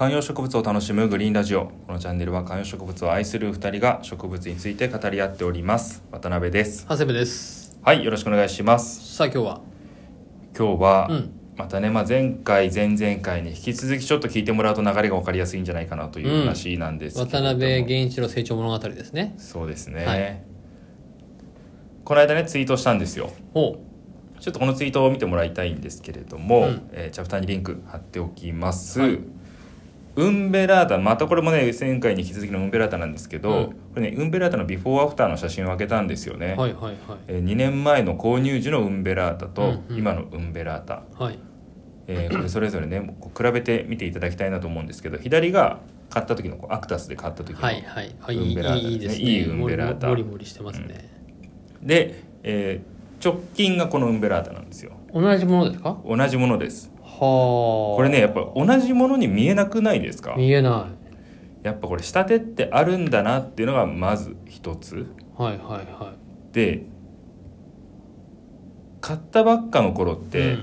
観葉植物を楽しむグリーンラジオ。このチャンネルは観葉植物を愛する2人が植物について語り合っております。渡辺です。長谷部です。はいよろしくお願いします。さあ今日は？今日は、うん。またね、まあ、前回前々回に引き続きちょっと聞いてもらうと流れが分かりやすいんじゃないかなという話なんですけれども、渡辺源一郎成長物語ですね。そうですね、はい。この間ねツイートしたんですよ。おちょっとこのツイートを見てもらいたいんですけれども、うん。えーチャプターにリンク貼っておきます、はいウンベラータまたこれもね前回に引き続きのウンベラータなんですけど、うん。これねウンベラータのビフォーアフターの写真をあげたんですよね、はいはいはい。え2年前の購入時のウンベラータとうんうん。今のウンベラータ、はい。えーこれそれぞれねこう比べて見ていただきたいなと思うんですけど左が買った時のこうアクタスで買った時の、はいはい。はいウンベラータいいいいですね。いいウンベラータ。モリモリしてますね、で、えー直近がこのウンベラータなんですよ。同じものですか？は同じものです。あここれねやっぱ同じものに見えなくないですか？見えなやっぱこれ仕立てってあるんだなっていうのがまず一つ。いはいはい。はで買ったばっかの頃っいて、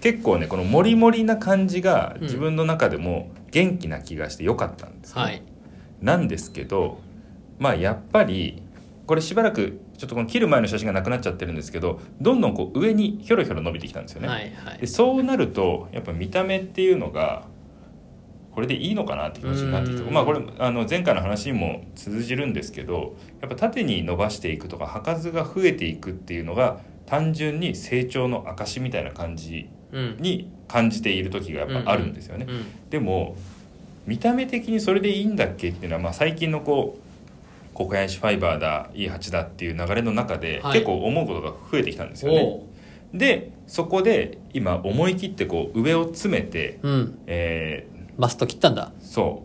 結構ねこのモリモリな感じが自分の中でも元気な気がして良かったんですね、うんはい。なんですけどまあやっぱりこれしばらくちょっとこの切る前の写真がなくなっちゃってるんですけどどんどんこう上にひょろひょろ伸びてきたんですよね、はいはい。でそうなるとやっぱ見た目っていうのがこれでいいのかなって気持ちになってきてうん。まあこれあの前回の話にも通じるんですけどやっぱ縦に伸ばしていくとか葉数が増えていくっていうのが単純に成長の証みたいな感じうん。に感じている時がやっぱあるんですよね。うん。でも見た目的にそれでいいんだっけっていうのは、まあ、最近のこうココヤシファイバーだいい鉢だっていう流れの中ではい。結構思うことが増えてきたんですよね。でそこで今思い切ってこう上を詰めて、うん。えマスト切ったんだ。ーそ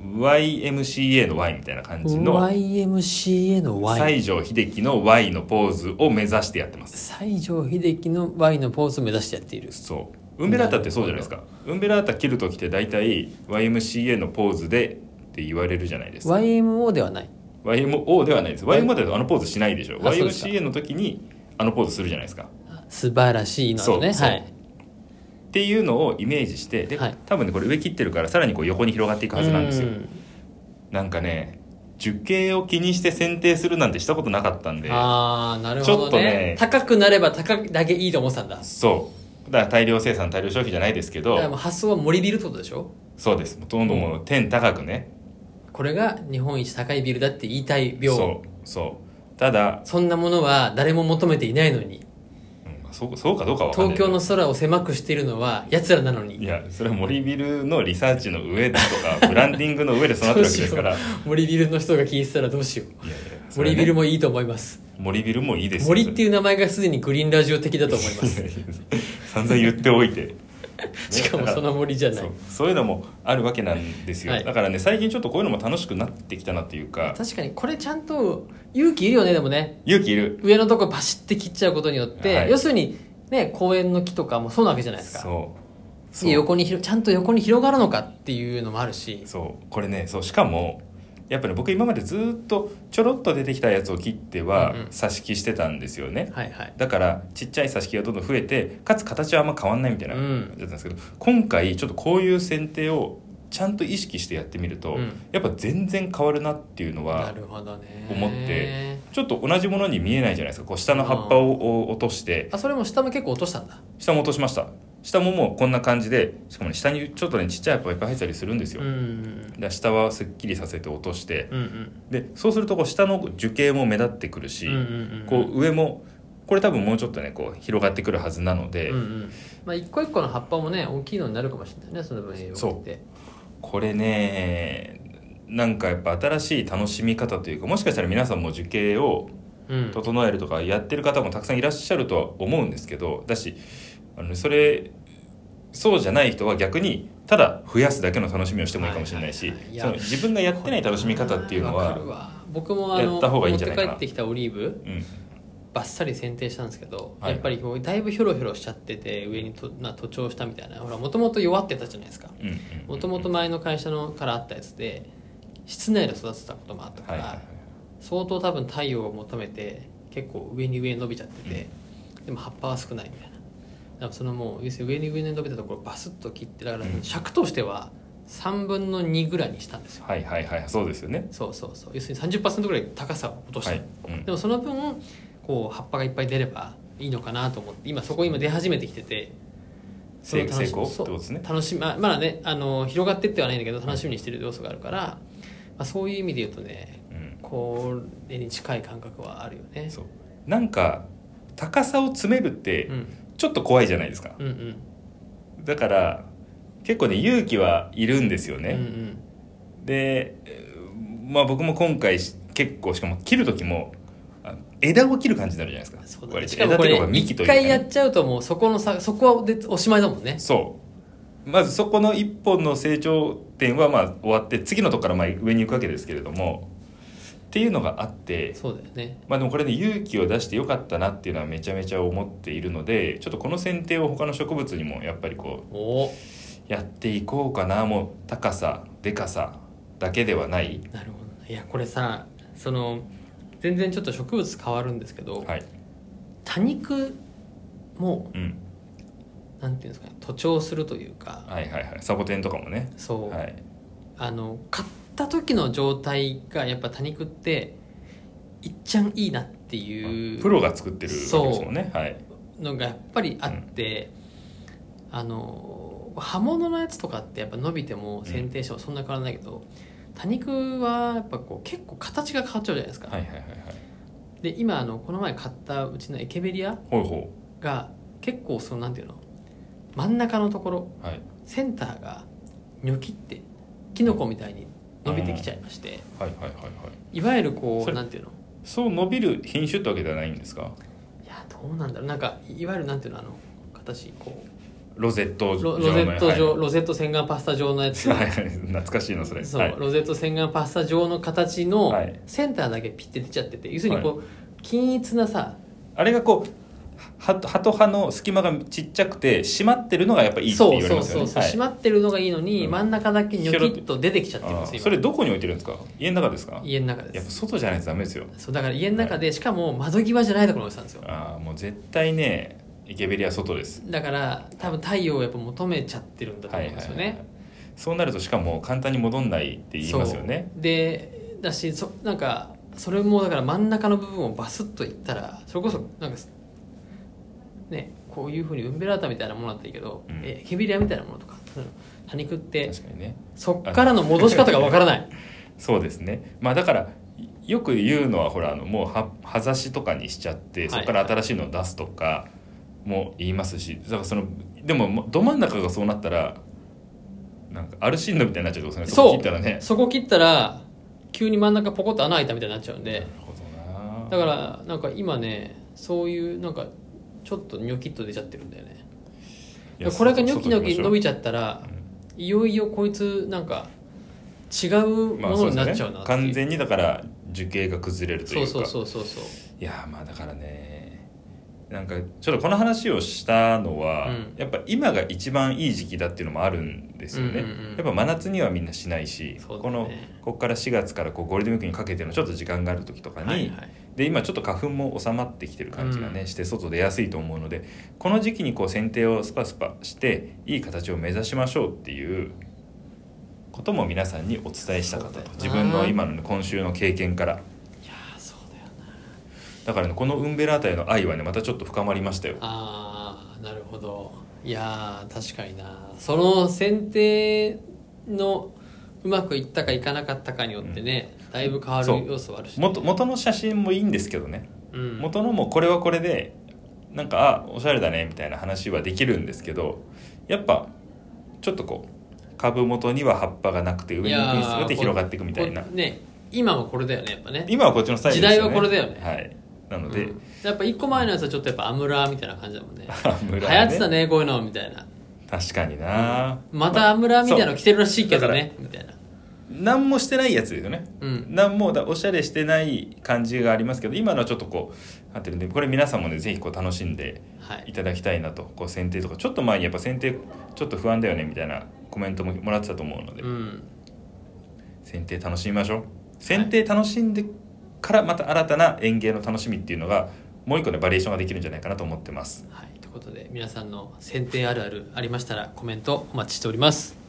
う。YMCA の Y みたいな感じの YMCA の Y 西城秀樹の Y のポーズを目指してやってます。西城秀樹の Y のポーズを目指してやっている。そう。ウンベラータってそうじゃないですか。ウンベラータ切る時って大体 YMCA のポーズでって言われるじゃないですか。YMO ではない YMO ではないです。YMO ではあのポーズしないでしょ。YMCA の時にあのポーズするじゃないですか。素晴らしいのねはい。っていうのをイメージしてで、はい。多分ねこれ上切ってるからさらにこう横に広がっていくはずなんですよ。うん。なんかね樹形を気にして剪定するなんてしたことなかったんでああなるほどね。ちょっとね高くなれば高くだけいいと思ってたんだ。そう。だから大量生産大量消費じゃないですけど発想は森ビルってことでしょ？そうです。どんどんもう天高くね、これが日本一高いビルだって言いたい病。そうそう。ただ、そんなものは誰も求めていないのに。うんそうそうかどうかは分かんない東京の空を狭くしているのは奴らなのに。いやそれは森ビルのリサーチの上とか ブランディングの上でそうなってるわけですから。い森ビルの人が聞いてたらどうしよう。やいやそれね。森ビルもいいと思います。森ビルもいいですよ。森っていう名前がすでにグリーンラジオ的だと思います。散々言っておいて しかもその森じゃない。そう。そういうのもあるわけなんですよ、はい。だからね最近ちょっとこういうのも楽しくなってきたなっていうか。確かにこれちゃんと勇気いるよねでもね。勇気いる。上のとこパシって切っちゃうことによって、はい。要するにね公園の木とかもそうなわけじゃないですか。そう。で横にひろちゃんと横に広がるのかっていうのもあるし。そう。これねそうしかもやっぱり僕今までずっとちょろっと出てきたやつを切ってはうんうん。挿し木してたんですよね、はいはい。だからちっちゃい挿し木がどんどん増えてかつ形はあんま変わんないみたいなだったんですけど、今回ちょっとこういう剪定をちゃんと意識してやってみると、うん。やっぱ全然変わるなっていうのなはるほどね。思ってちょっと同じものに見えないじゃないですか。こう下の葉っぱを落として。あそれも下も結構落としたんだ。下も落としました下ももうこんな感じでしかもね下にちょっとねちっちゃい葉っぱがいっぱい入ってたりするんですよ、うん。で下はすっきりさせて落として。うんうん。でそうするとこう下の樹形も目立ってくるし、うんうんうんこう上もこれ多分もうちょっとねこう広がってくるはずなので、うんうん。まあ一個一個の葉っぱもね大きいのになるかもしれないねその分栄養って。これねなんかやっぱ新しい楽しみ方というかもしかしたら皆さんも樹形をうん。整えるとかやってる方もたくさんいらっしゃるとは思うんですけどだしあのそれそうじゃない人は逆にただ増やすだけの楽しみをしてもいいかもしれないしはいはいはいい。やその自分がやってない楽しみ方っていうのは僕もあの持って帰ってきたオリーブうん。バッサリ剪定したんですけど、はい。やっぱりだいぶヒョロヒョロしちゃってて上にとな徒長したみたいな。ほらもともと弱ってたじゃないですか。うんうんもともと前の会社のからあったやつで室内で育てたこともあったから、はいはいはい。相当多分太陽を求めて結構上に上に伸びちゃってて、でも葉っぱは少ないみたいなだからそのもう要するに上に上に伸びたところをバスッと切ってだからうん。尺としては3分の2ぐらいにしたんですよ。はいはいはいそうですよね。そうそうそう。要するに30%ぐらい高さを落とした、はい、うん。でもその分こう葉っぱがいっぱい出ればいいのかなと思って今そこ今出始めてきてて成成功ってことですね。楽しみまあまだねあの広がってってはないんだけど楽しみにしてる要素があるから、まあ、そういう意味で言うとねうん。これに近い感覚はあるよね。そう。なんか高さを詰めるってうんちょっと怖いじゃないですか、うんうん。だから結構ね勇気はいるんですよね、うんうん。でえーまあ僕も今回し結構しかも切る時もあ枝を切る感じになるじゃないですか。ね。しかもこれ枝というか幹というかね。一回やっちゃうともうそこのさそこでおしまいだもんね。そう。まずそこの一本の成長点はまあ終わって次のとこからまあ上に行くわけですけれどもっていうのがあってそうだよね。まあでもこれね勇気を出してよかったなっていうのはめちゃめちゃ思っているのでちょっとこの剪定を他の植物にもやっぱりこうやっていこうかなもう高さでかさだけではない。なるほどいやこれさその全然ちょっと植物変わるんですけど、はい。多肉もうん。なんていうんですかね徒長するというかはいはいはい。サボテンとかもね。そう、はい。あの買った時の状態がやっぱ多肉っていっちゃんいいなっていうプロが作ってるわけですもんね。はい。のがやっぱりあって、あの刃物のやつとかってやっぱ伸びても剪定してもそんな変わらないけど、多肉はやっぱこう結構形が変わっちゃうじゃないですか、はいはいはいはい。で今あのこの前買ったうちのエケベリアが結構そのなんていうの真ん中のところうはい。センターがニョキってキノコみたいに伸びてきちゃいまして、はいはいはいはい。いわゆるこそうれなんていうの？そう伸びる品種ってわけではないんですか？いやどうなんだろう。なんかいわゆるなんていうの？あの形こロゼットうロゼット状、はいロゼット洗顔パスタ状のやつ。はい。はい懐かしいのそれ。そう、はい。ロゼット洗顔パスタ状の形のはい。センターだけピッて出ちゃってて要するにこう、均一なさあれがこう葉と葉と葉の隙間がちっちゃくて締まってるのがやっぱいいってそう言われそうそうそう、ますよねはい。締まってるのがいいのに、うん。真ん中だけニョキッと出てきちゃってるんあですよーそれどこに置いてるんですか？家の中です。か？家の中やっぱです外じゃないとダメですよ。そうだから家の中で、しかも窓際じゃないところに置いてたんですよ。ああもう絶対ねイケベリア外です。だから多分太陽をやっぱ求めちゃってるんだと思うんですよね、そうなるとしかも簡単に戻んないって言いますよね。そう。でだしそなんかそれもだから真ん中の部分をバスッといったらそれこそなんかねこういうふうにウンベラータみたいなものだったらいいけど、うん。えヘビリアみたいなものとか多肉って確かにね。そっからの戻し方がわからない。そうですね。まあだからよく言うのはほらあのもう葉葉ざしとかにしちゃってそこから新しいのを出すとかも言いますしだからそのでもど真ん中がそうなったらなんかアルシンドみたいになっちゃうとそう。こ切ったらね。そこ切ったら急に真ん中ポコッと穴開いたみたいになっちゃうんで。だからなんか今ねそういうなんかちょっとニョキッと出ちゃってるんだよね。これがニョキニョキ伸びちちゃったらいよいよこいつなんか違うものになっちゃうなっていう。完全にだから樹形が崩れるといか。そううそうそうそうそう。いやまあだからねなんかちょっとこの話をしたのは、うん。やっぱ今が一番いい時期だっていうのもあるんですよね、うんうんうん。やっぱ真夏にはみんなしないし、ね。このここから4月からこうゴールデンウィークにかけてのちょっと時間がある時とかに、はいはいで今ちょっと花粉も収まってきてる感じがね、うん。して外出やすいと思うのでこの時期にこう剪定をスパスパしていい形を目指しましょうっていうことも皆さんにお伝えしたかったと。自分の今の、ね、今週の経験から。いやーそうだよな。だからねこのウンベラータへの愛はねまたちょっと深まりましたよ。あーなるほど。いやー確かにな。その剪定のうまくいったかいかなかったかによってね、だいぶ変わる要素はあるし、元元の写真もいいんですけどね。うん、元のもこれはこれでなんかあおしゃれだねみたいな話はできるんですけどやっぱちょっとこう株元には葉っぱがなくて上に行くにつれて広がっていくみたいな。こね今もこれだよねやっぱね。今はこっちのスタイルね。時代はこれだよね。はい。なので、うん。やっぱ一個前のやつはちょっとやっぱアムラーみたいな感じだもんね。ムラ流行ってたねこういうのみたいな。確かにな、またアムラーみたいなの着てるらしいけどだねみたいな何もしてないやつですよね。うん。何もだおしゃれしてない感じがありますけど今のはちょっとこうなんていうんでこれ皆さんもねぜひこう楽しんではい。いただきたいなとこう剪定とかちょっと前にやっぱ剪定ちょっと不安だよねみたいなコメントももらってたと思うので、うん。剪定楽しみましょう。剪定楽しんでからまた新たな園芸の楽しみっていうのがもう一個ねバリエーションができるんじゃないかなと思ってます。はい。ということで皆さんの剪定あるあるありましたらコメントお待ちしております